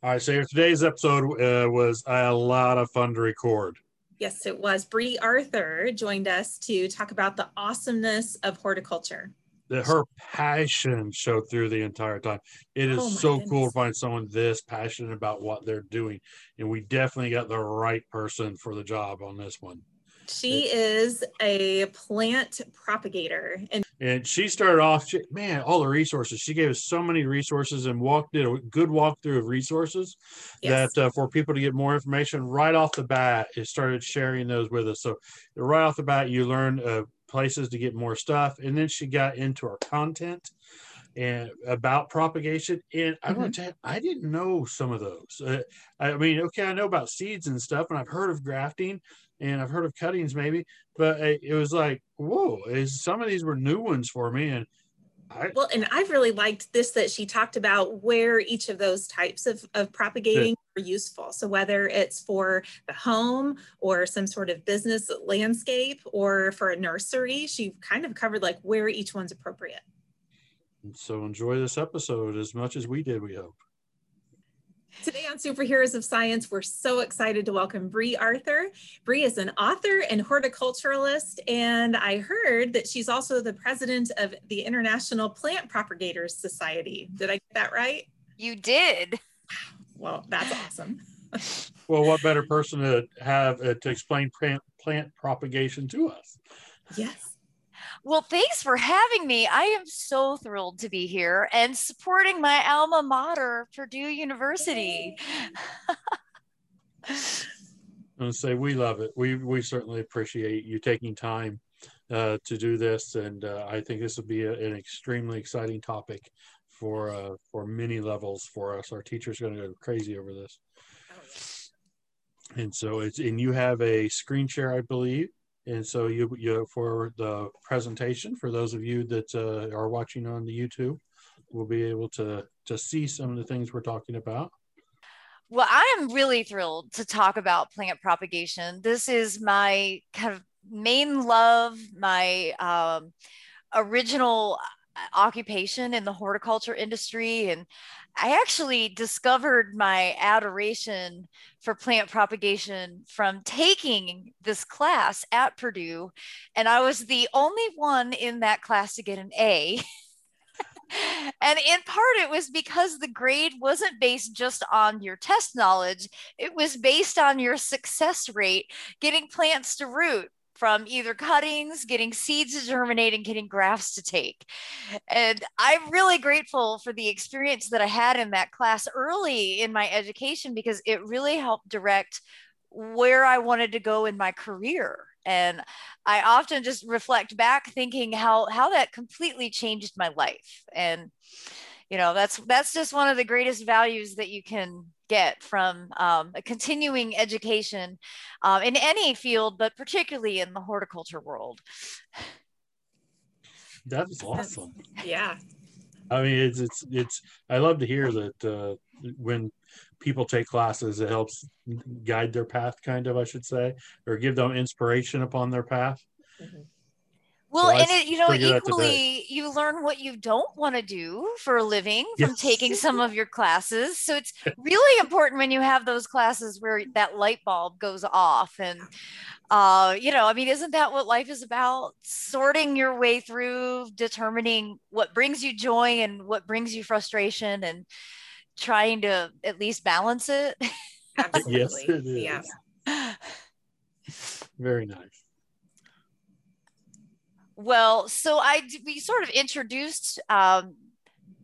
All right, so today's episode uh, was a lot of fun to record. Yes, it was. Brie Arthur joined us to talk about the awesomeness of horticulture. That her passion showed through the entire time. It is Oh so cool to find someone this passionate about what they're doing, and we definitely got the right person for the job on this one. She is a plant propagator and And she started off, she, man, all the resources. She gave us so many resources and walked did a good walkthrough of resources yes, that uh, for people to get more information right off the bat, it started sharing those with us. So right off the bat, you learn uh, places to get more stuff, and then she got into our content and about propagation. And I'm going to tell you, I didn't know some of those. Uh, I mean, okay, I know about seeds and stuff, and I've heard of grafting and I've heard of cuttings maybe, but it, was like, whoa, is some of these were new ones for me, and I well, and I've really liked this that she talked about where each of those types of, of propagating are useful. So whether it's for the home or some sort of business landscape or for a nursery, she kind of covered like where each one's appropriate. so enjoy this episode as much as we did. We hope. Today on Superheroes of Science, we're so excited to welcome Brie Arthur. Brie is an author and horticulturalist, and I heard that she's also the president of the International Plant Propagators Society. Did I get that right? You did. Well, that's awesome. Well, what better person to have uh, to explain plant, plant propagation to us? Yes. Well, thanks for having me. I am so thrilled to be here and supporting my alma mater, Purdue University. I'm gonna say we love it. We we certainly appreciate you taking time uh, to do this, and uh, I think this will be a, an extremely exciting topic for uh, for many levels for us. Our teachers are going to go crazy over this, and so it's and you have a screen share, I believe. And so you, you for the presentation for those of you that uh, are watching on the YouTube, we'll be able to to see some of the things we're talking about. Well, I am really thrilled to talk about plant propagation. This is my kind of main love, my um, original uh, occupation in the horticulture industry. And I actually discovered my adoration for plant propagation from taking this class at Purdue. And I was the only one in that class to get an A. and in part, it was because the grade wasn't based just on your test knowledge, it was based on your success rate getting plants to root from either cuttings, getting seeds to germinate, and getting grafts to take. And I'm really grateful for the experience that I had in that class early in my education because it really helped direct where I wanted to go in my career. And I often just reflect back thinking how how that completely changed my life. And you know, that's that's just one of the greatest values that you can get from um, a continuing education um, in any field, but particularly in the horticulture world. That is awesome. Yeah. I mean, it's it's it's. I love to hear that uh, when people take classes, it helps guide their path, kind of, I should say, or give them inspiration upon their path. Well, So and it, you know, figured that today. equally, you learn what you don't want to do for a living from Yes. taking some of your classes. So it's really important when you have those classes where that light bulb goes off. And, uh, you know, I mean, isn't that what life is about? Sorting your way through, determining what brings you joy and what brings you frustration, and trying to at least balance it. Absolutely. it is. Yeah. Very nice. Well, so I we sort of introduced um,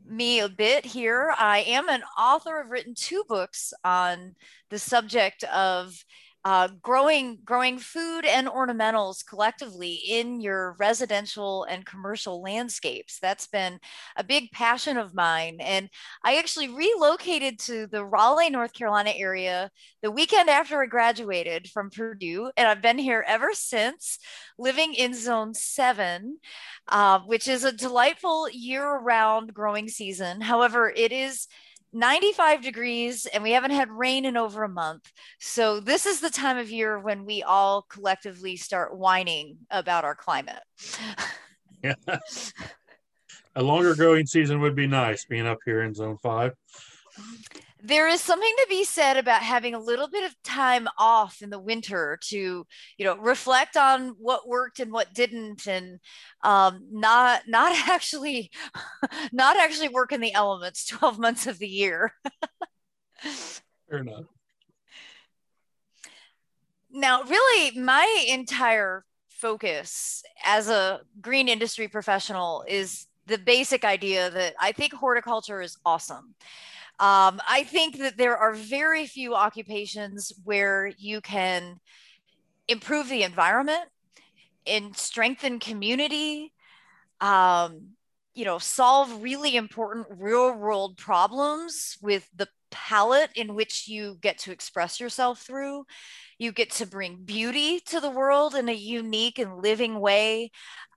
me a bit here. I am an author. I've written two books on the subject of uh, growing growing food and ornamentals collectively in your residential and commercial landscapes. That's been a big passion of mine, and I actually relocated to the Raleigh, North Carolina area the weekend after I graduated from Purdue, and I've been here ever since living in zone seven, uh, which is a delightful year round growing season. However, it is 95 degrees and we haven't had rain in over a month. So, this is the time of year when we all collectively start whining about our climate. Yeah. A longer growing season would be nice, being up here in Zone Five. there is something to be said about having a little bit of time off in the winter to you know reflect on what worked and what didn't and um, not not actually not actually work in the elements 12 months of the year. Fair enough. Now really my entire focus as a green industry professional is the basic idea that i think horticulture is awesome um, I think that there are very few occupations where you can improve the environment and strengthen community, um, you know, solve really important real world problems with the palette in which you get to express yourself through. You get to bring beauty to the world in a unique and living way.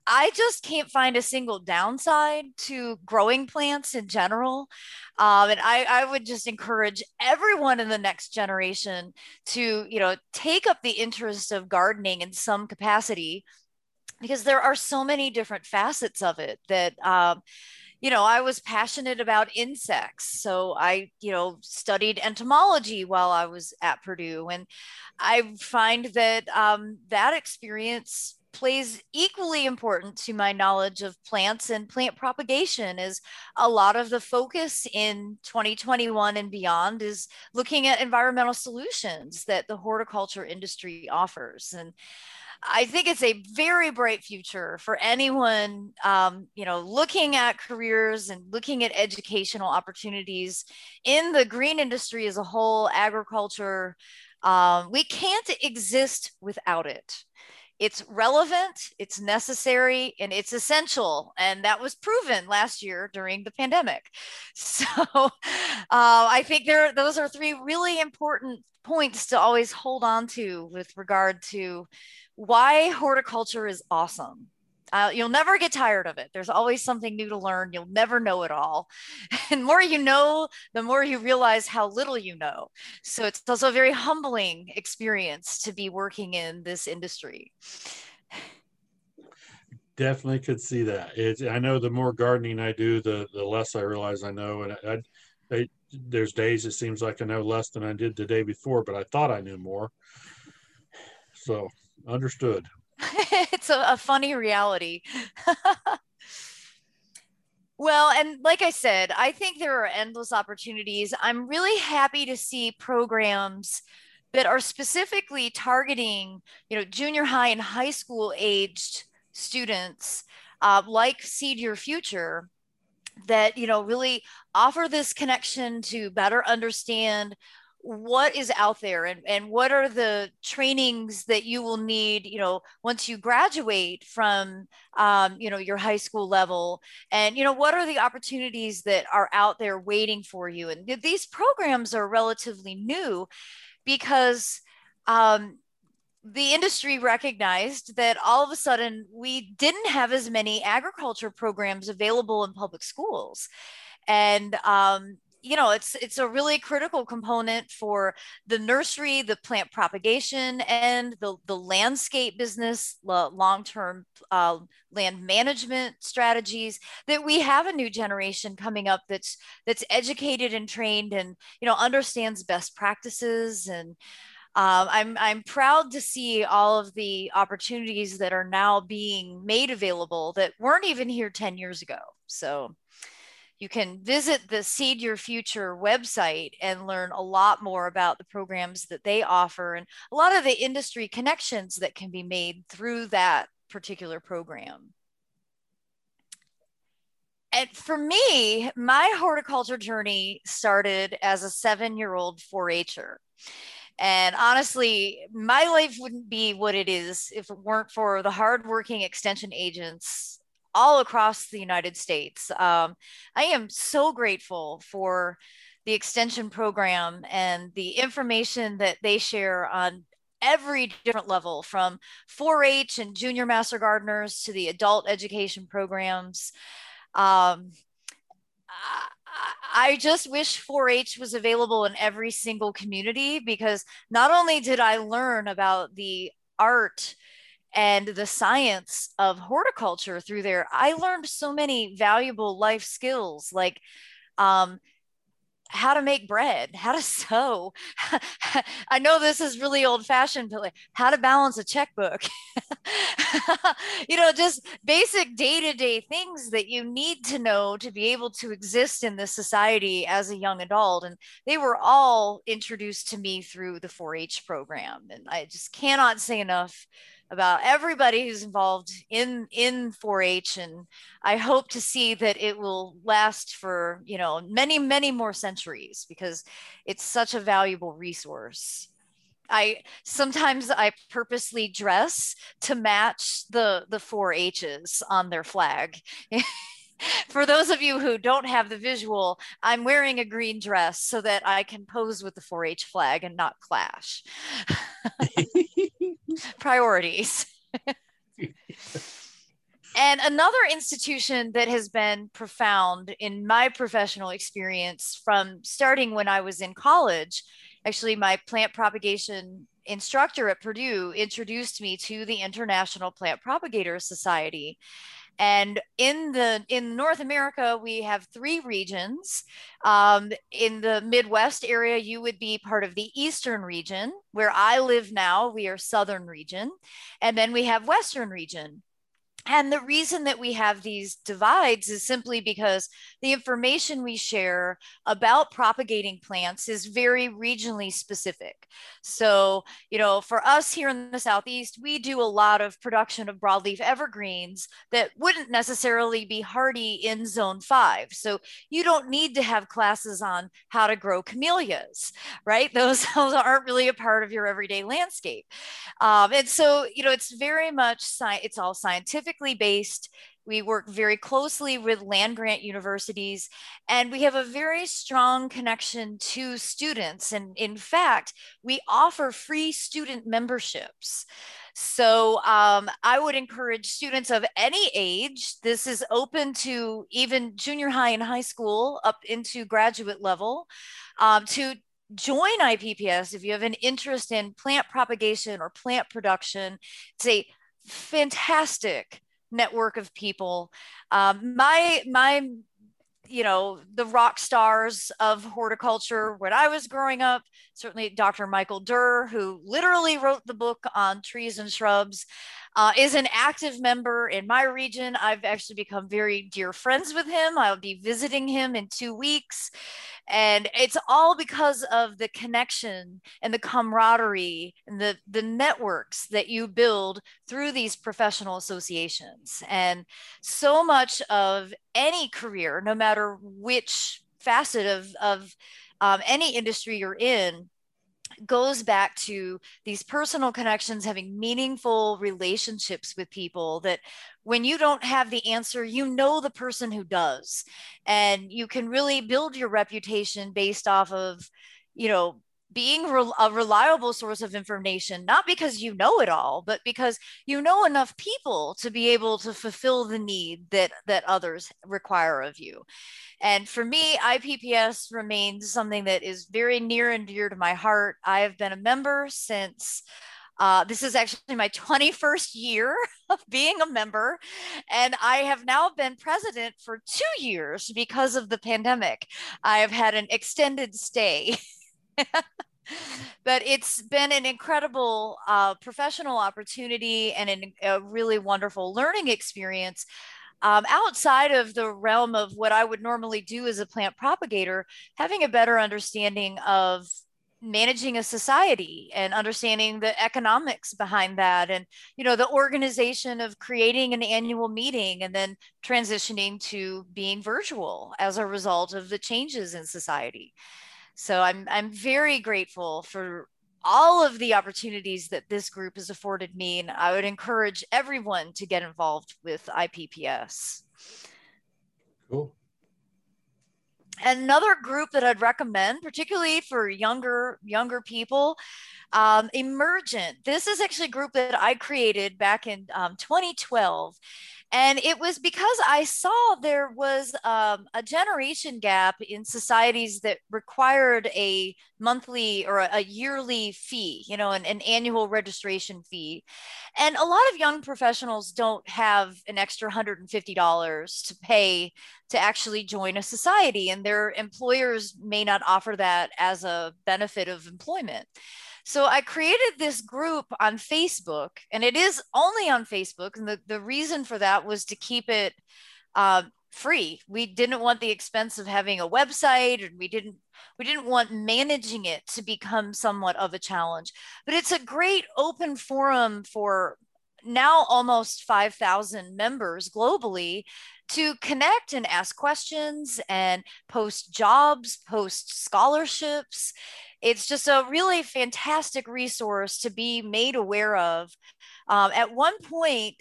I just can't find a single downside to growing plants in general. Um, and I, I would just encourage everyone in the next generation to, you know, take up the interest of gardening in some capacity because there are so many different facets of it that, um, you know, I was passionate about insects. So I, you know, studied entomology while I was at Purdue. And I find that um, that experience plays equally important to my knowledge of plants and plant propagation is a lot of the focus in 2021 and beyond is looking at environmental solutions that the horticulture industry offers and I think it's a very bright future for anyone, um, you know, looking at careers and looking at educational opportunities in the green industry as a whole, agriculture. Um, we can't exist without it it's relevant, it's necessary, and it's essential. And that was proven last year during the pandemic. So uh, I think there those are three really important points to always hold on to with regard to why horticulture is awesome. Uh, you'll never get tired of it. There's always something new to learn. You'll never know it all. And more you know, the more you realize how little you know. So it's also a very humbling experience to be working in this industry. Definitely could see that. It's, I know the more gardening I do, the the less I realize I know. And I, I, there's days it seems like I know less than I did the day before, but I thought I knew more. So understood. it's a, a funny reality. well, and like I said, I think there are endless opportunities. I'm really happy to see programs that are specifically targeting, you know, junior high and high school aged students, uh, like Seed Your Future, that you know really offer this connection to better understand what is out there and, and what are the trainings that you will need you know once you graduate from um, you know your high school level? And you know what are the opportunities that are out there waiting for you? And these programs are relatively new because um, the industry recognized that all of a sudden we didn't have as many agriculture programs available in public schools. And um, you know it's it's a really critical component for the nursery the plant propagation and the the landscape business long-term uh, land management strategies that we have a new generation coming up that's that's educated and trained and you know understands best practices and um, I'm, I'm proud to see all of the opportunities that are now being made available that weren't even here 10 years ago. So you can visit the Seed Your Future website and learn a lot more about the programs that they offer and a lot of the industry connections that can be made through that particular program. And for me, my horticulture journey started as a seven year old 4 H'er. And honestly, my life wouldn't be what it is if it weren't for the hardworking extension agents all across the United States. Um, I am so grateful for the extension program and the information that they share on every different level from 4-H and junior master gardeners to the adult education programs. Um, I just wish 4 H was available in every single community because not only did I learn about the art and the science of horticulture through there, I learned so many valuable life skills like um, how to make bread, how to sew. I know this is really old fashioned, but like how to balance a checkbook. you know, just basic day to day things that you need to know to be able to exist in this society as a young adult. And they were all introduced to me through the 4 H program. And I just cannot say enough about everybody who's involved in in 4-H and I hope to see that it will last for you know many many more centuries because it's such a valuable resource. I sometimes I purposely dress to match the the 4-H's on their flag. for those of you who don't have the visual, I'm wearing a green dress so that I can pose with the 4 H flag and not clash. Priorities. and another institution that has been profound in my professional experience from starting when I was in college, actually, my plant propagation instructor at Purdue introduced me to the International Plant Propagator Society and in the in north america we have three regions. Um, in the midwest area you would be part of the eastern region where i live now we are southern region. And then we have western region and the reason that we have these divides is simply because the information we share about propagating plants is very regionally specific. So, you know, for us here in the Southeast, we do a lot of production of broadleaf evergreens that wouldn't necessarily be hardy in zone five. So you don't need to have classes on how to grow camellias, right? Those, those aren't really a part of your everyday landscape. Um, and so, you know, it's very much, sci- it's all scientific based. We work very closely with land grant universities, and we have a very strong connection to students. And in fact, we offer free student memberships. So um, I would encourage students of any age, this is open to even junior high and high school up into graduate level, um, to join IPPS if you have an interest in plant propagation or plant production. It's a fantastic network of people. Um, my my you know the rock stars of horticulture when i was growing up certainly dr michael Dirr who literally wrote the book on trees and shrubs uh, is an active member in my region. I've actually become very dear friends with him. I'll be visiting him in two weeks and it's all because of the connection and the camaraderie and the, the networks that you build through these professional associations. And so much of any career no matter which facet of, of um, any industry you're in goes back to these personal connections, having meaningful relationships with people that when you don't have the answer, you know the person who does. And you can really build your reputation based off of, you know, being a reliable source of information, not because you know it all, but because you know enough people to be able to fulfill the need that, that others require of you. And for me, IPPS remains something that is very near and dear to my heart. I have been a member since uh, this is actually my 21st year of being a member, and I have now been president for two years because of the pandemic. I have had an extended stay. but it's been an incredible uh, professional opportunity and an, a really wonderful learning experience. Um, outside of the realm of what I would normally do as a plant propagator, having a better understanding of managing a society and understanding the economics behind that and you know the organization of creating an annual meeting and then transitioning to being virtual as a result of the changes in society so i'm i'm very grateful for all of the opportunities that this group has afforded me. And I would encourage everyone to get involved with IPPS. Cool. Another group that I'd recommend, particularly for younger younger people, um, Emergent. This is actually a group that I created back in um, 2012, And it was because I saw there was um, a generation gap in societies that required a monthly or a, yearly fee, you know, an, an annual registration fee. And a lot of young professionals don't have an extra $150 to pay to actually join a society, and their employers may not offer that as a benefit of employment. So I created this group on Facebook, and it is only on Facebook. And the, the reason for that was to keep it uh, free. We didn't want the expense of having a website, and we didn't we didn't want managing it to become somewhat of a challenge. But it's a great open forum for now almost 5,000 members globally to connect and ask questions and post jobs, post scholarships it's just a really fantastic resource to be made aware of. Um, at one point,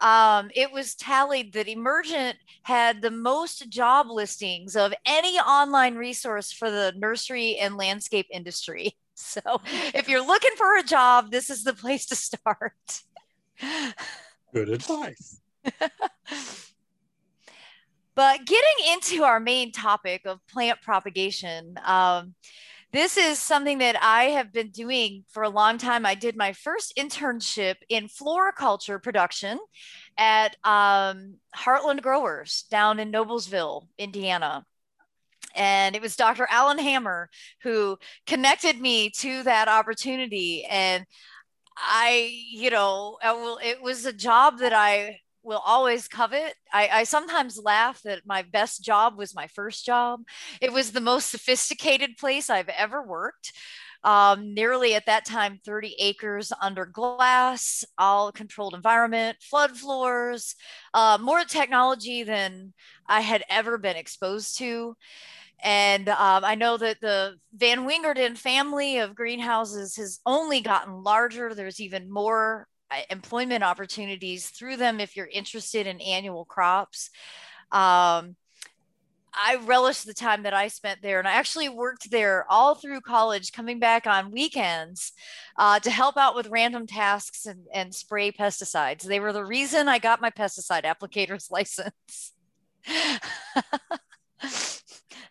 um, it was tallied that Emergent had the most job listings of any online resource for the nursery and landscape industry. So if you're looking for a job, this is the place to start. Good advice. but getting into our main topic of plant propagation, um, this is something that I have been doing for a long time. I did my first internship in floriculture production at um, Heartland Growers down in Noblesville, Indiana. And it was Dr. Allen Hammer who connected me to that opportunity. And I, you know, it was a job that I will always covet. I, I, sometimes laugh that my best job was my first job. It was the most sophisticated place I've ever worked. Um, nearly at that time 30 acres under glass, all controlled environment, flood floors, uh, more technology than I had ever been exposed to. And um, I know that the Van Wingerden family of greenhouses has only gotten larger. There's even more employment opportunities through them if you're interested in annual crops. Um, I relished the time that I spent there, and I actually worked there all through college, coming back on weekends uh, to help out with random tasks and, and spray pesticides. They were the reason I got my pesticide applicator's license.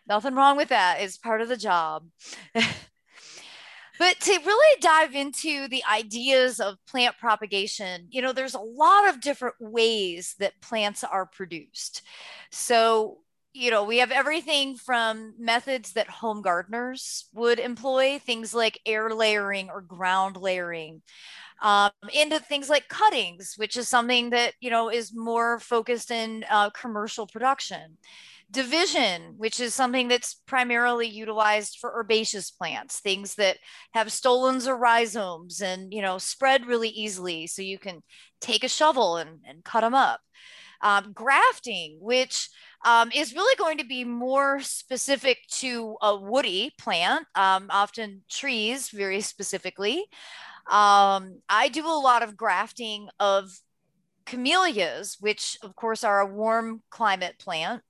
Nothing wrong with that. It's part of the job. But to really dive into the ideas of plant propagation, you know, there's a lot of different ways that plants are produced. So, you know, we have everything from methods that home gardeners would employ, things like air layering or ground layering. Um, into things like cuttings, which is something that you know is more focused in uh, commercial production division, which is something that's primarily utilized for herbaceous plants, things that have stolons or rhizomes and, you know, spread really easily. So you can take a shovel and, and cut them up. Um, grafting, which um, is really going to be more specific to a woody plant, um, often trees, very specifically. Um, I do a lot of grafting of camellias, which of course are a warm climate plant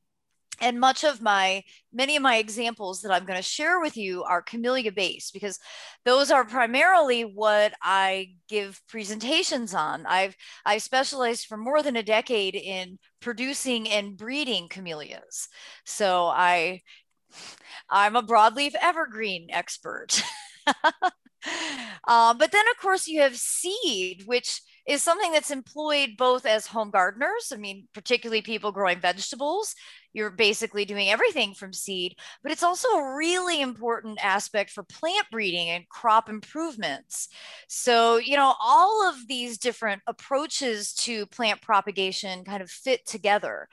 and much of my many of my examples that i'm going to share with you are camellia based because those are primarily what i give presentations on. I've i've specialized for more than a decade in producing and breeding camellias. So i i'm a broadleaf evergreen expert. Uh, but then of course you have seed which is something that's employed both as home gardeners i mean particularly people growing vegetables you're basically doing everything from seed, but it's also a really important aspect for plant breeding and crop improvements. So, you know, all of these different approaches to plant propagation kind of fit together.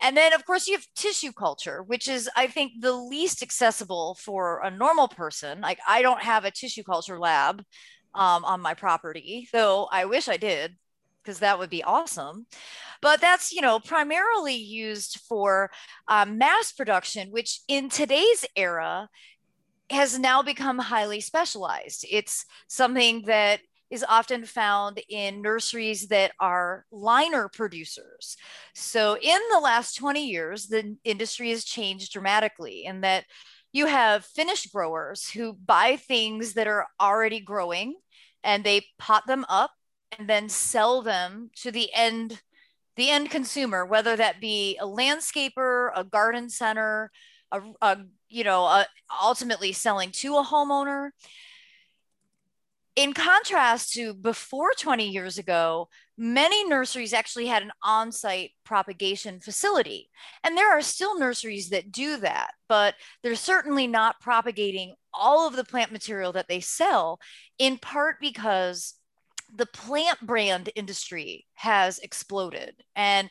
And then, of course, you have tissue culture, which is, I think, the least accessible for a normal person. Like, I don't have a tissue culture lab um, on my property, though I wish I did because that would be awesome. But that's, you know, primarily used for um, mass production, which in today's era has now become highly specialized. It's something that is often found in nurseries that are liner producers. So in the last 20 years, the industry has changed dramatically in that you have finished growers who buy things that are already growing and they pot them up and then sell them to the end the end consumer, whether that be a landscaper, a garden center, a, a you know, a, ultimately selling to a homeowner. In contrast to before 20 years ago, many nurseries actually had an on site propagation facility. And there are still nurseries that do that, but they're certainly not propagating all of the plant material that they sell, in part because the plant brand industry has exploded. And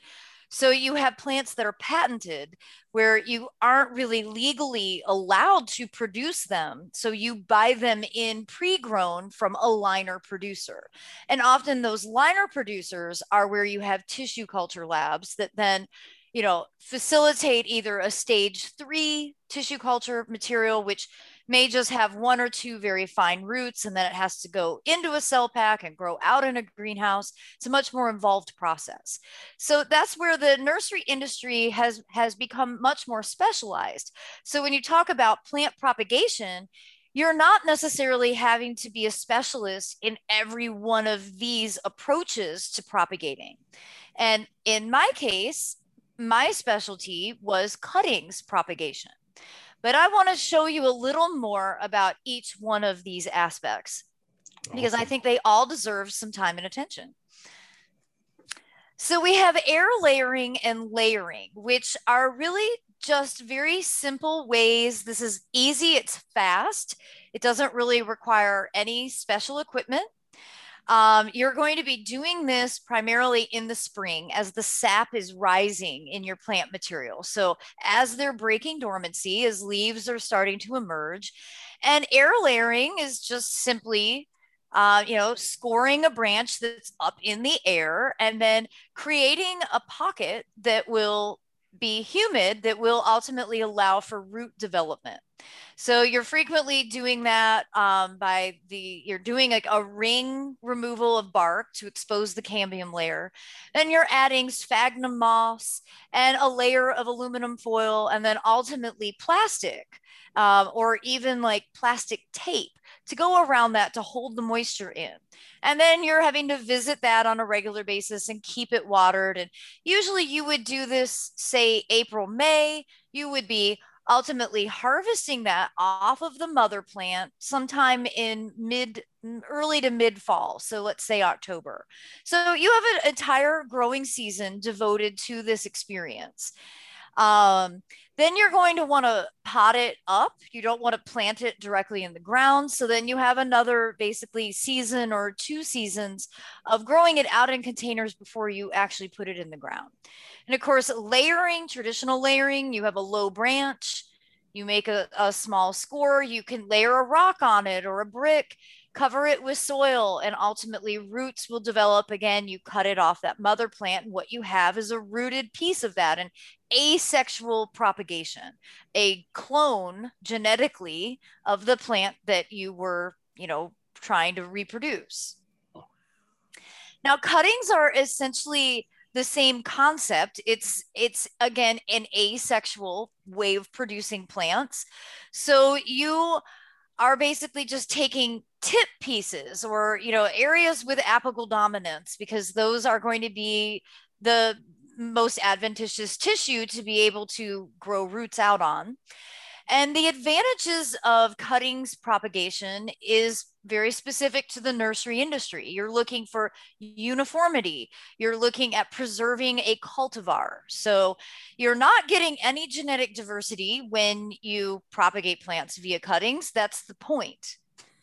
so you have plants that are patented where you aren't really legally allowed to produce them. So you buy them in pre grown from a liner producer. And often those liner producers are where you have tissue culture labs that then you know facilitate either a stage three tissue culture material which may just have one or two very fine roots and then it has to go into a cell pack and grow out in a greenhouse. It's a much more involved process. So that's where the nursery industry has has become much more specialized. So when you talk about plant propagation you're not necessarily having to be a specialist in every one of these approaches to propagating. And in my case my specialty was cuttings propagation but I want to show you a little more about each one of these aspects because I think they all deserve some time and attention. So we have air layering and layering, which are really just very simple ways. This is easy, it's fast. It doesn't really require any special equipment. Um, you're going to be doing this primarily in the spring as the sap is rising in your plant material. So as they're breaking dormancy, as leaves are starting to emerge, and air layering is just simply uh, you know, scoring a branch that's up in the air and then creating a pocket that will be humid that will ultimately allow for root development. So you're frequently doing that um, by the, you're doing like a ring removal of bark to expose the cambium layer. Then you're adding sphagnum moss and a layer of aluminum foil and then ultimately plastic um, or even like plastic tape to go around that to hold the moisture in. And then you're having to visit that on a regular basis and keep it watered. And usually you would do this, say, April, May. You would be ultimately harvesting that off of the mother plant sometime in mid early to mid fall so let's say october so you have an entire growing season devoted to this experience um, then you're going to want to pot it up. You don't want to plant it directly in the ground. So then you have another basically season or two seasons of growing it out in containers before you actually put it in the ground. And of course, layering, traditional layering, you have a low branch, you make a, a small score, you can layer a rock on it or a brick cover it with soil and ultimately roots will develop again you cut it off that mother plant and what you have is a rooted piece of that and asexual propagation a clone genetically of the plant that you were you know trying to reproduce. Now cuttings are essentially the same concept. It's it's again an asexual way of producing plants. So you are basically just taking tip pieces or you know areas with apical dominance because those are going to be the most adventitious tissue to be able to grow roots out on and the advantages of cuttings propagation is very specific to the nursery industry. You're looking for uniformity. You're looking at preserving a cultivar. So you're not getting any genetic diversity when you propagate plants via cuttings. That's the point.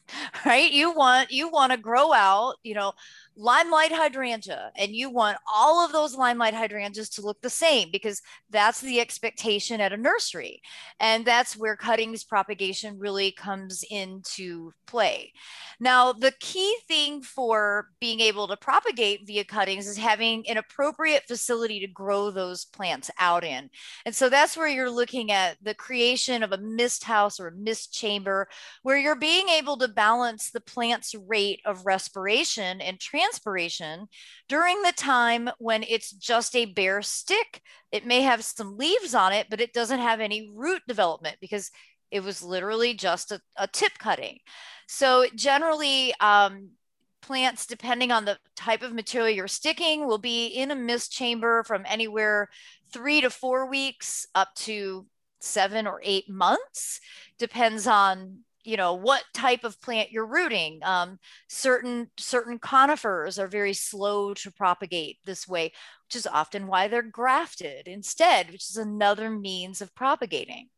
Right? You want you want to grow out, you know, limelight hydrangea and you want all of those limelight hydrangeas to look the same because that's the expectation at a nursery and that's where cuttings propagation really comes into play. Now the key thing for being able to propagate via cuttings is having an appropriate facility to grow those plants out in. And so that's where you're looking at the creation of a mist house or a mist chamber where you're being able to balance the plant's rate of respiration and transport transpiration during the time when it's just a bare stick. It may have some leaves on it, but it doesn't have any root development because it was literally just a, a tip cutting. So generally, um, plants, depending on the type of material you're sticking, will be in a mist chamber from anywhere three to four weeks up to seven or eight months. Depends on you know what type of plant you're rooting. Um, certain certain conifers are very slow to propagate this way which is often why they're grafted instead which is another means of propagating.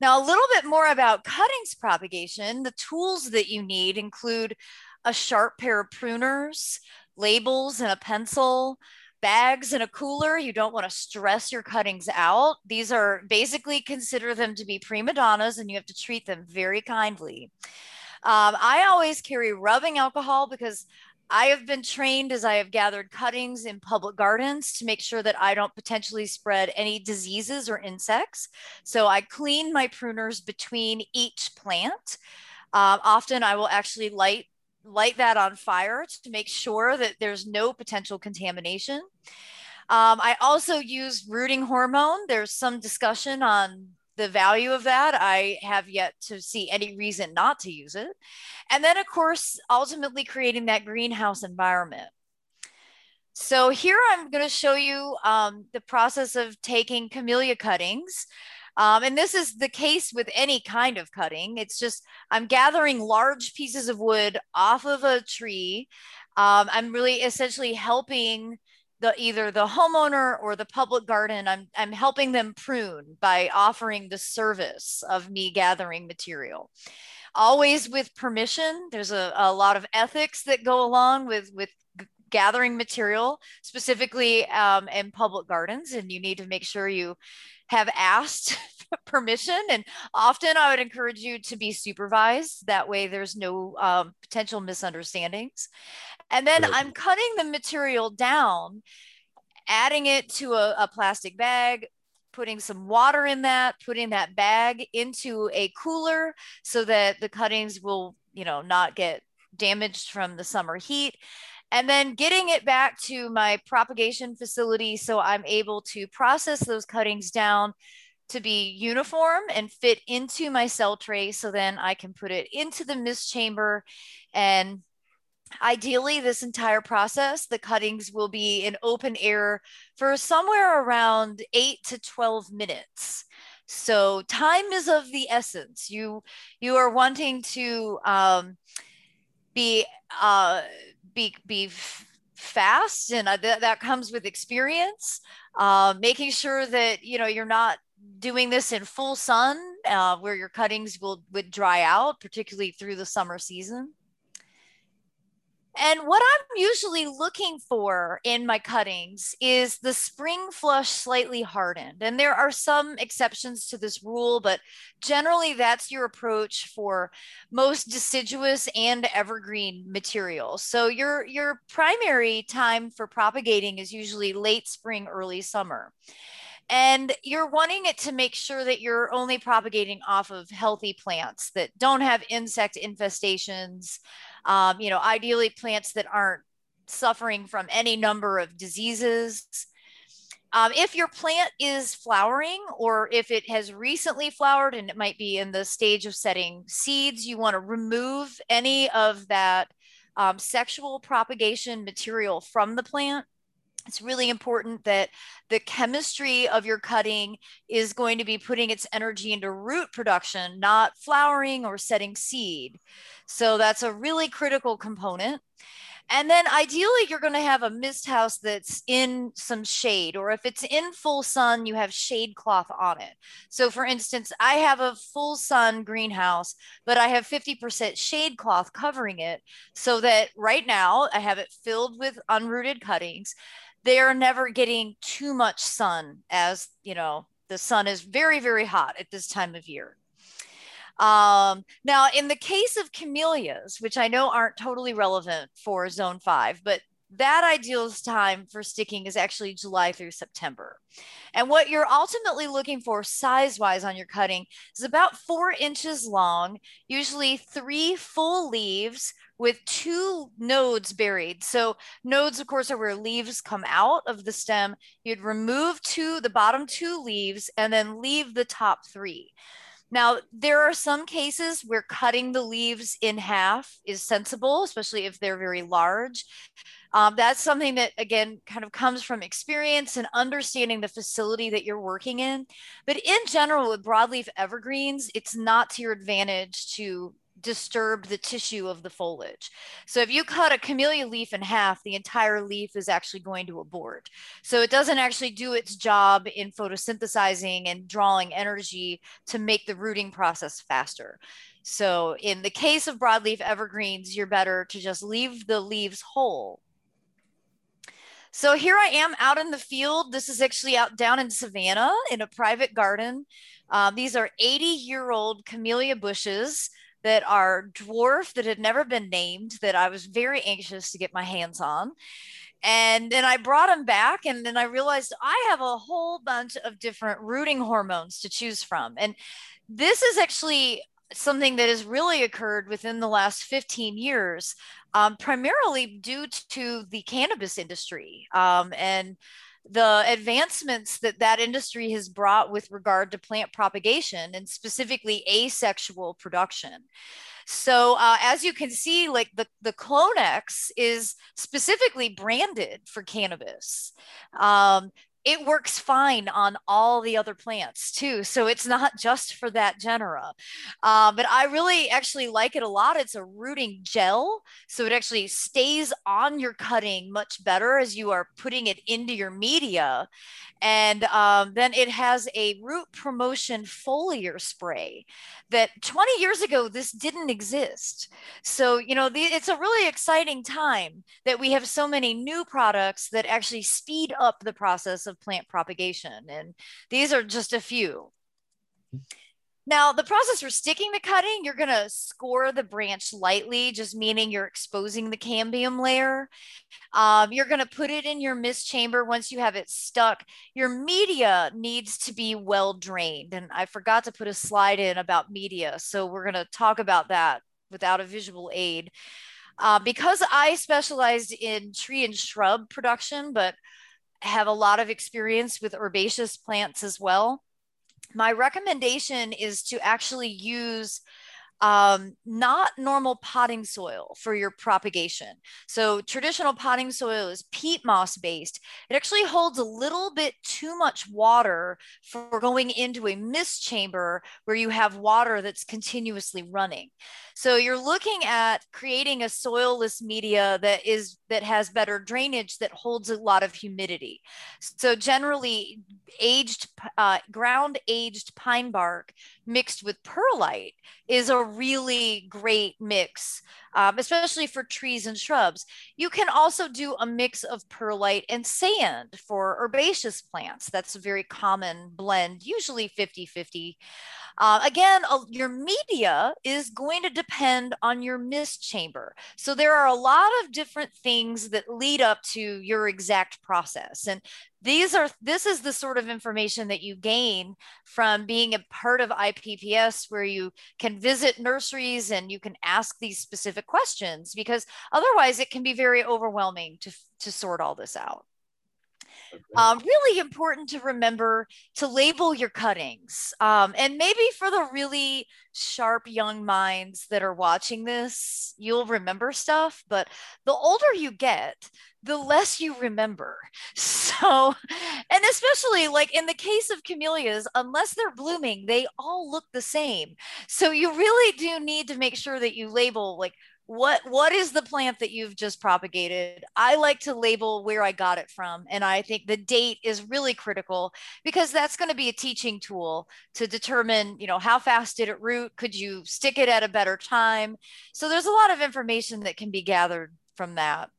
Now a little bit more about cuttings propagation. The tools that you need include a sharp pair of pruners labels and a pencil bags in a cooler. You don't want to stress your cuttings out. These are basically consider them to be prima donnas and you have to treat them very kindly. Um, I always carry rubbing alcohol because I have been trained as I have gathered cuttings in public gardens to make sure that I don't potentially spread any diseases or insects. So I clean my pruners between each plant. Um, often I will actually light light that on fire to make sure that there's no potential contamination. Um, I also use rooting hormone. There's some discussion on the value of that. I have yet to see any reason not to use it. And then, of course, ultimately creating that greenhouse environment. So here I'm going to show you um, the process of taking camellia cuttings. Um, and this is the case with any kind of cutting. It's just I'm gathering large pieces of wood off of a tree. Um, I'm really essentially helping the either the homeowner or the public garden. I'm I'm helping them prune by offering the service of me gathering material. Always with permission. There's a, a lot of ethics that go along with with gathering material specifically um, in public gardens and you need to make sure you have asked permission. And often I would encourage you to be supervised. That way there's no um, potential misunderstandings. And then I'm cutting the material down, adding it to a, a plastic bag, putting some water in that, putting that bag into a cooler so that the cuttings will, you know, not get damaged from the summer heat and then getting it back to my propagation facility so I'm able to process those cuttings down to be uniform and fit into my cell tray so then I can put it into the mist chamber. And ideally this entire process the cuttings will be in open air for somewhere around 8 to 12 minutes. So time is of the essence. You you are wanting to um, be uh, be be fast and uh, th- that comes with experience uh, making sure that you know you're not doing this in full sun uh, where your cuttings will would dry out particularly through the summer season and what I'm usually looking for in my cuttings is the spring flush slightly hardened. And there are some exceptions to this rule, but generally that's your approach for most deciduous and evergreen materials. So your, your primary time for propagating is usually late spring, early summer and you're wanting it to make sure that you're only propagating off of healthy plants that don't have insect infestations um, you know, ideally plants that aren't suffering from any number of diseases. Um, if your plant is flowering or if it has recently flowered and it might be in the stage of setting seeds, you want to remove any of that um, sexual propagation material from the plant. It's really important that the chemistry of your cutting is going to be putting its energy into root production, not flowering or setting seed. So that's a really critical component. And then ideally, you're going to have a mist house that's in some shade, or if it's in full sun, you have shade cloth on it. So, for instance, I have a full sun greenhouse, but I have 50% shade cloth covering it so that right now I have it filled with unrooted cuttings. They are never getting too much sun, as you know, the sun is very, very hot at this time of year. Um, now, in the case of camellias, which I know aren't totally relevant for zone five, but that ideal time for sticking is actually July through September. And what you're ultimately looking for size wise on your cutting is about four inches long, usually three full leaves with two nodes buried. So nodes, of course, are where leaves come out of the stem. You'd remove two, the bottom two leaves and then leave the top three. Now, there are some cases where cutting the leaves in half is sensible, especially if they're very large. Um, that's something that, again, kind of comes from experience and understanding the facility that you're working in. But in general, with broadleaf evergreens, it's not to your advantage to disturb the tissue of the foliage. So if you cut a camellia leaf in half, the entire leaf is actually going to abort. So it doesn't actually do its job in photosynthesizing and drawing energy to make the rooting process faster. So in the case of broadleaf evergreens, you're better to just leave the leaves whole so here I am out in the field. This is actually out down in Savannah in a private garden. Um, these are 80 year old camellia bushes that are dwarf that had never been named that I was very anxious to get my hands on. And then I brought them back, and then I realized I have a whole bunch of different rooting hormones to choose from. And this is actually something that has really occurred within the last 15 years, um, primarily due to the cannabis industry um, and the advancements that that industry has brought with regard to plant propagation and specifically asexual production. So uh, as you can see, like the, the Clonex is specifically branded for cannabis. Um, it works fine on all the other plants too. So it's not just for that genera. Uh, but I really actually like it a lot. It's a rooting gel. So it actually stays on your cutting much better as you are putting it into your media. And um, then it has a root promotion foliar spray that 20 years ago, this didn't exist. So, you know, the, it's a really exciting time that we have so many new products that actually speed up the process of plant propagation. And these are just a few. Now, the process for sticking the cutting, you're going to score the branch lightly, just meaning you're exposing the cambium layer. Um, you're going to put it in your mist chamber once you have it stuck. Your media needs to be well drained. And I forgot to put a slide in about media. So we're going to talk about that without a visual aid. Uh, because I specialized in tree and shrub production, but have a lot of experience with herbaceous plants as well my recommendation is to actually use um, not normal potting soil for your propagation. So traditional potting soil is peat moss based. It actually holds a little bit too much water for going into a mist chamber where you have water that's continuously running. So you're looking at creating a soilless media that is that has better drainage that holds a lot of humidity. So generally aged uh, ground aged pine bark mixed with perlite is a really great mix, um, especially for trees and shrubs. You can also do a mix of perlite and sand for herbaceous plants. That's a very common blend, usually 50 50. Uh, again, uh, your media is going to depend on your mist chamber. So there are a lot of different things that lead up to your exact process. And these are this is the sort of information that you gain from being a part of IPPS where you can visit nurseries and you can ask these specific questions because otherwise it can be very overwhelming to to sort all this out. Um, really important to remember to label your cuttings. Um, and maybe for the really sharp young minds that are watching this, you'll remember stuff. But the older you get, the less you remember. So, and especially like in the case of camellias, unless they're blooming, they all look the same. So you really do need to make sure that you label like what what is the plant that you've just propagated? I like to label where i got it from and i think the date is really critical because that's going to be a teaching tool to determine you know how fast did it root? Could you stick it at a better time? So there's a lot of information that can be gathered from that.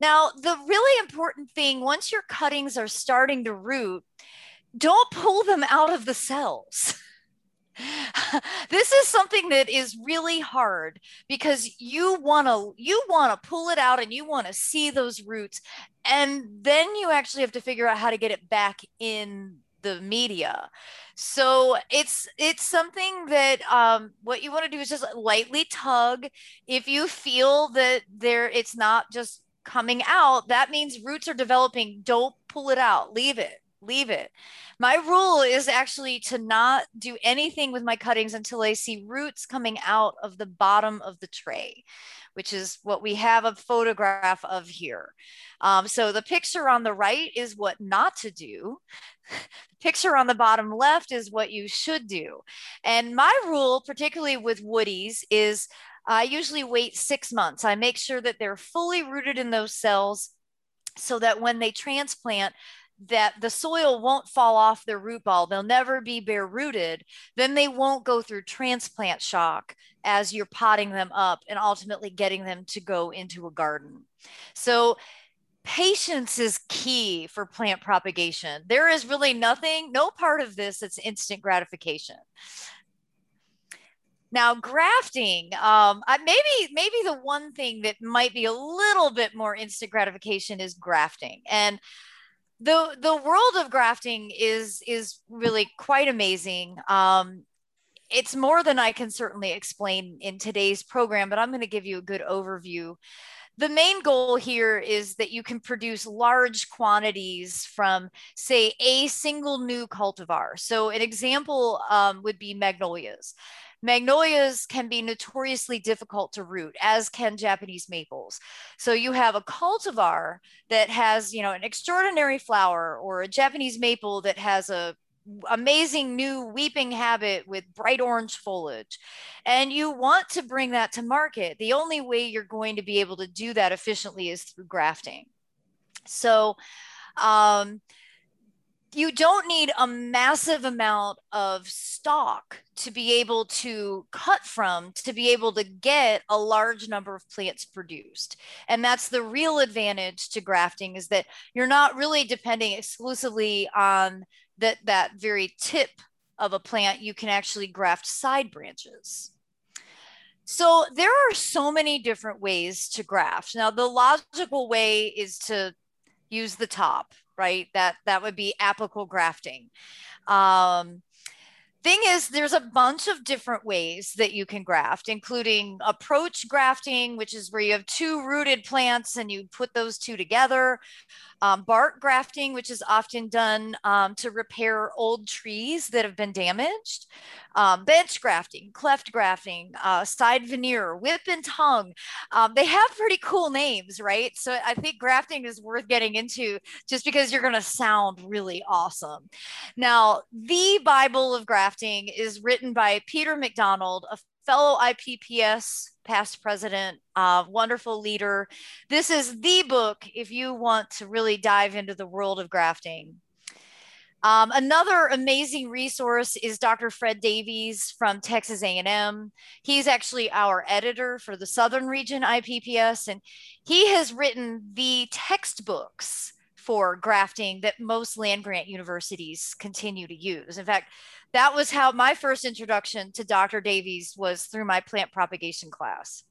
Now the really important thing once your cuttings are starting to root don't pull them out of the cells this is something that is really hard because you want to you want to pull it out and you want to see those roots and then you actually have to figure out how to get it back in the media. So it's it's something that um, what you want to do is just lightly tug. If you feel that there it's not just coming out that means roots are developing. Don't pull it out. Leave it leave it. My rule is actually to not do anything with my cuttings until I see roots coming out of the bottom of the tray, which is what we have a photograph of here. Um, so the picture on the right is what not to do. The picture on the bottom left is what you should do. And my rule, particularly with woodies, is I usually wait six months. I make sure that they're fully rooted in those cells so that when they transplant, that the soil won't fall off their root ball. They'll never be bare rooted. Then they won't go through transplant shock as you're potting them up and ultimately getting them to go into a garden. So, patience is key for plant propagation. There is really nothing, no part of this that's instant gratification. Now, grafting, um, maybe maybe the one thing that might be a little bit more instant gratification is grafting, and the the world of grafting is is really quite amazing. Um, it's more than I can certainly explain in today's program, but I'm going to give you a good overview. The main goal here is that you can produce large quantities from, say, a single new cultivar. So, an example um, would be magnolias. Magnolias can be notoriously difficult to root, as can Japanese maples. So you have a cultivar that has, you know, an extraordinary flower or a Japanese maple that has a amazing new weeping habit with bright orange foliage. And you want to bring that to market. The only way you're going to be able to do that efficiently is through grafting. So um, you don't need a massive amount of stock to be able to cut from to be able to get a large number of plants produced. And that's the real advantage to grafting is that you're not really depending exclusively on that that very tip of a plant. You can actually graft side branches. So there are so many different ways to graft. Now the logical way is to use the top right? That that would be apical grafting. Um, thing is there's a bunch of different ways that you can graft including approach grafting which is where you have two rooted plants and you put those two together um, bark grafting, which is often done um, to repair old trees that have been damaged, um, bench grafting, cleft grafting, uh, side veneer, whip and tongue. Um, they have pretty cool names, right? So I think grafting is worth getting into just because you're going to sound really awesome. Now, the Bible of grafting is written by Peter McDonald, a fellow IPPS past president, uh, wonderful leader. This is the book if you want to really dive into the world of grafting. Um, another amazing resource is Dr. Fred Davies from Texas A&M. He's actually our editor for the Southern Region IPPS, and he has written the textbooks for grafting that most land grant universities continue to use. In fact, that was how my first introduction to Dr. Davies was through my plant propagation class.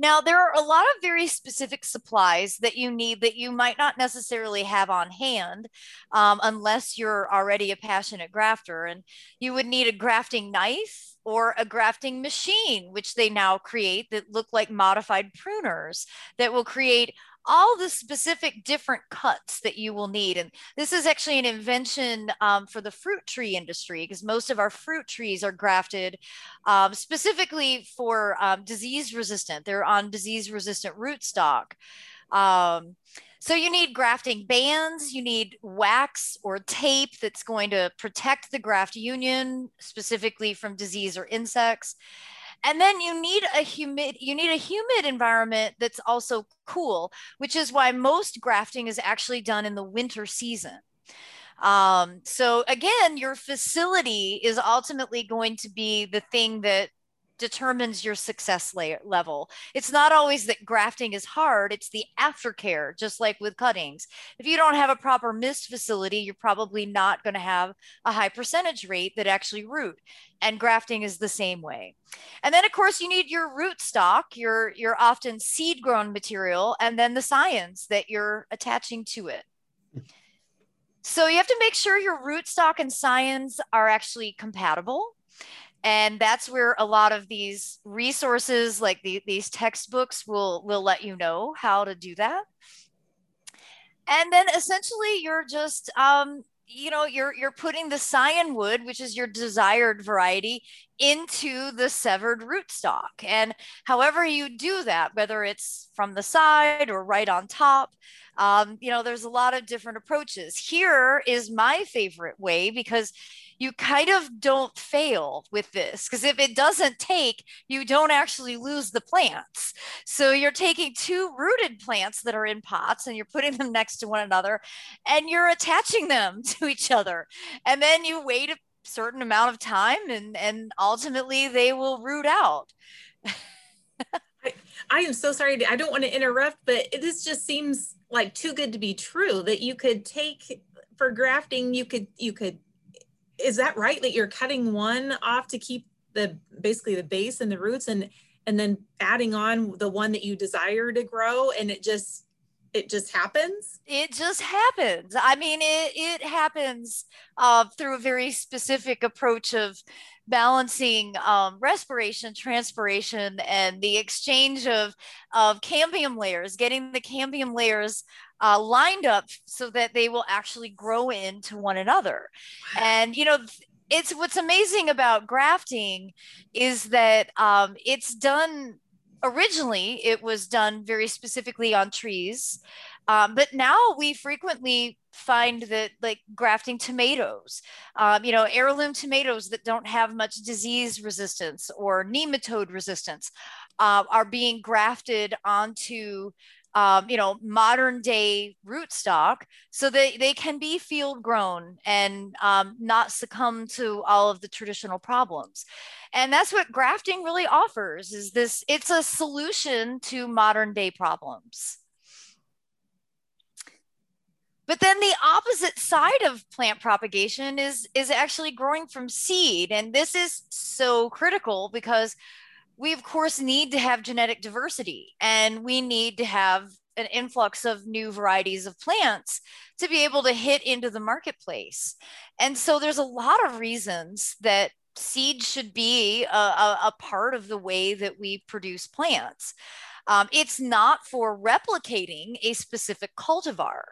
Now, there are a lot of very specific supplies that you need that you might not necessarily have on hand um, unless you're already a passionate grafter. And you would need a grafting knife or a grafting machine, which they now create that look like modified pruners that will create all the specific different cuts that you will need. And this is actually an invention um, for the fruit tree industry because most of our fruit trees are grafted um, specifically for um, disease resistant. They're on disease resistant rootstock. Um, so you need grafting bands, you need wax or tape that's going to protect the graft union specifically from disease or insects and then you need a humid you need a humid environment that's also cool which is why most grafting is actually done in the winter season. Um, so again your facility is ultimately going to be the thing that determines your success level. It's not always that grafting is hard, it's the aftercare, just like with cuttings. If you don't have a proper mist facility, you're probably not going to have a high percentage rate that actually root. And grafting is the same way. And then of course you need your root stock, your your often seed grown material and then the scion that you're attaching to it. So you have to make sure your rootstock and scion are actually compatible and that's where a lot of these resources like the, these textbooks will will let you know how to do that. And then essentially you're just um, you know you're you're putting the scion wood which is your desired variety into the severed rootstock. And however you do that whether it's from the side or right on top um, you know there's a lot of different approaches. Here is my favorite way because you kind of don't fail with this because if it doesn't take, you don't actually lose the plants. So you're taking two rooted plants that are in pots and you're putting them next to one another and you're attaching them to each other. And then you wait a certain amount of time and, and ultimately they will root out. I, I am so sorry. I don't want to interrupt, but this just seems like too good to be true that you could take for grafting, you could, you could is that right? That you're cutting one off to keep the basically the base and the roots and and then adding on the one that you desire to grow and it just it just happens? It just happens. I mean it, it happens uh, through a very specific approach of balancing um, respiration transpiration and the exchange of of cambium layers getting the cambium layers uh, lined up so that they will actually grow into one another. And, you know, it's what's amazing about grafting is that um, it's done originally, it was done very specifically on trees. Um, but now we frequently find that like grafting tomatoes, um, you know, heirloom tomatoes that don't have much disease resistance or nematode resistance uh, are being grafted onto um, you know, modern day rootstock so that they can be field grown and um, not succumb to all of the traditional problems. And that's what grafting really offers is this, it's a solution to modern day problems. But then the opposite side of plant propagation is, is actually growing from seed. And this is so critical because we of course need to have genetic diversity and we need to have an influx of new varieties of plants to be able to hit into the marketplace. And so there's a lot of reasons that seed should be a, a, a part of the way that we produce plants. Um, it's not for replicating a specific cultivar.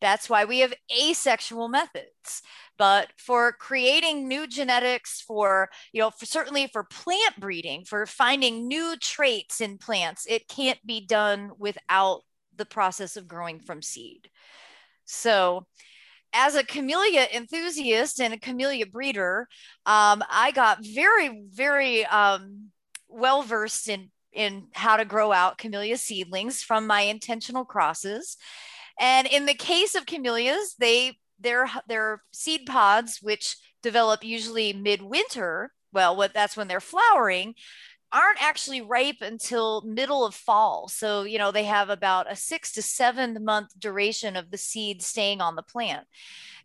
That's why we have asexual methods but for creating new genetics for you know for certainly for plant breeding for finding new traits in plants it can't be done without the process of growing from seed so as a camellia enthusiast and a camellia breeder um, i got very very um, well versed in in how to grow out camellia seedlings from my intentional crosses and in the case of camellias, they their their seed pods, which develop usually midwinter, well, what that's when they're flowering, aren't actually ripe until middle of fall. So, you know, they have about a six to seven month duration of the seed staying on the plant.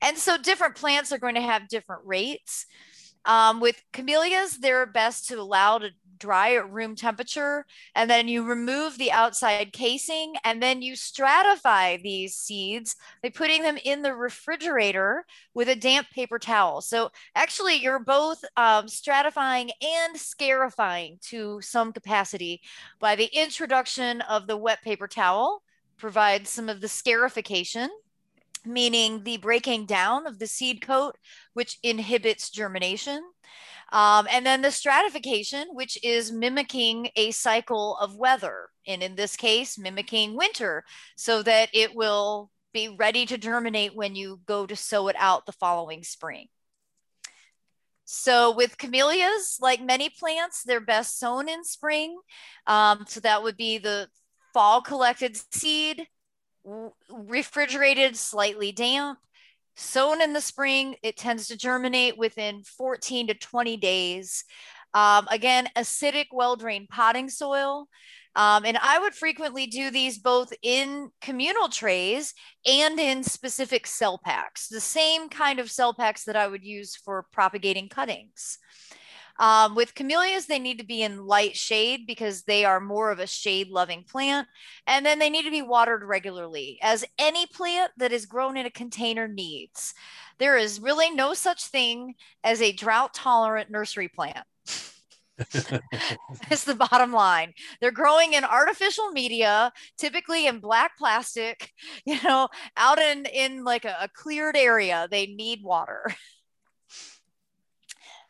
And so different plants are going to have different rates. Um, with camellias, they're best to allow to dry at room temperature, and then you remove the outside casing, and then you stratify these seeds by putting them in the refrigerator with a damp paper towel. So actually, you're both um, stratifying and scarifying to some capacity by the introduction of the wet paper towel provides some of the scarification meaning the breaking down of the seed coat, which inhibits germination. Um, and then the stratification, which is mimicking a cycle of weather, and in this case, mimicking winter, so that it will be ready to germinate when you go to sow it out the following spring. So with camellias, like many plants, they're best sown in spring. Um, so that would be the fall collected seed, refrigerated, slightly damp, sown in the spring, it tends to germinate within 14 to 20 days. Um, again, acidic, well drained potting soil. Um, and I would frequently do these both in communal trays and in specific cell packs, the same kind of cell packs that I would use for propagating cuttings. Um, with camellias, they need to be in light shade because they are more of a shade loving plant. And then they need to be watered regularly, as any plant that is grown in a container needs. There is really no such thing as a drought tolerant nursery plant. it's the bottom line. They're growing in artificial media, typically in black plastic, you know, out in, in like a, a cleared area. They need water.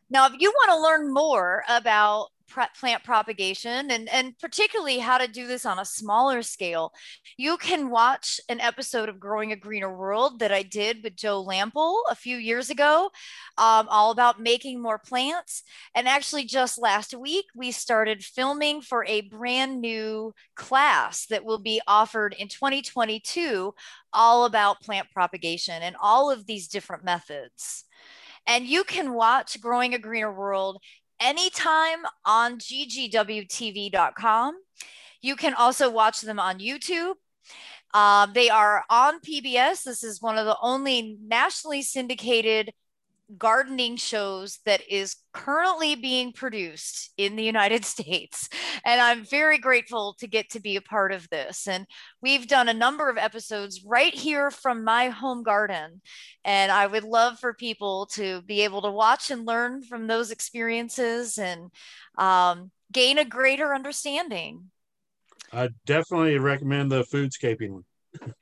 Now, if you want to learn more about plant propagation and, and particularly how to do this on a smaller scale, you can watch an episode of Growing a Greener World that I did with Joe Lamp'l a few years ago, um, all about making more plants. And actually, just last week, we started filming for a brand new class that will be offered in 2022, all about plant propagation and all of these different methods. And you can watch Growing a Greener World anytime on ggwtv.com. You can also watch them on YouTube. Uh, they are on PBS. This is one of the only nationally syndicated gardening shows that is currently being produced in the United States. And I'm very grateful to get to be a part of this. And we've done a number of episodes right here from my home garden. And I would love for people to be able to watch and learn from those experiences and um, gain a greater understanding. I definitely recommend the foodscaping one.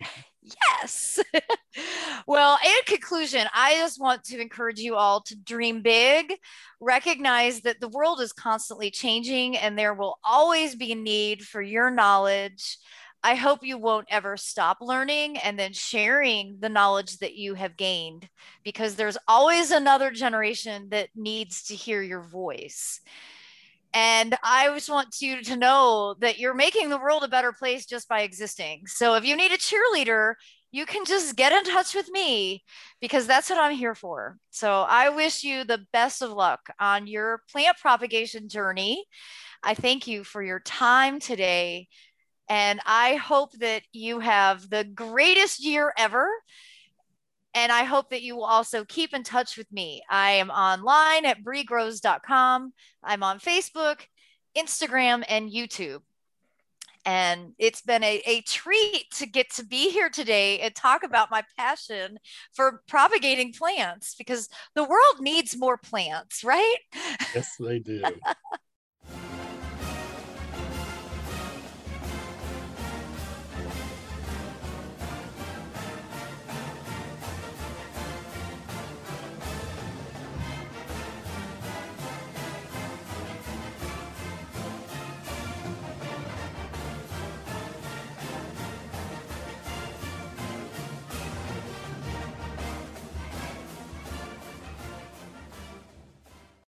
Yes. well, in conclusion, I just want to encourage you all to dream big, recognize that the world is constantly changing and there will always be a need for your knowledge. I hope you won't ever stop learning and then sharing the knowledge that you have gained because there's always another generation that needs to hear your voice. And I just want you to know that you're making the world a better place just by existing. So if you need a cheerleader, you can just get in touch with me because that's what I'm here for. So I wish you the best of luck on your plant propagation journey. I thank you for your time today. And I hope that you have the greatest year ever. And I hope that you will also keep in touch with me. I am online at briegrows.com. I'm on Facebook, Instagram, and YouTube. And it's been a, a treat to get to be here today and talk about my passion for propagating plants because the world needs more plants, right? Yes, they do.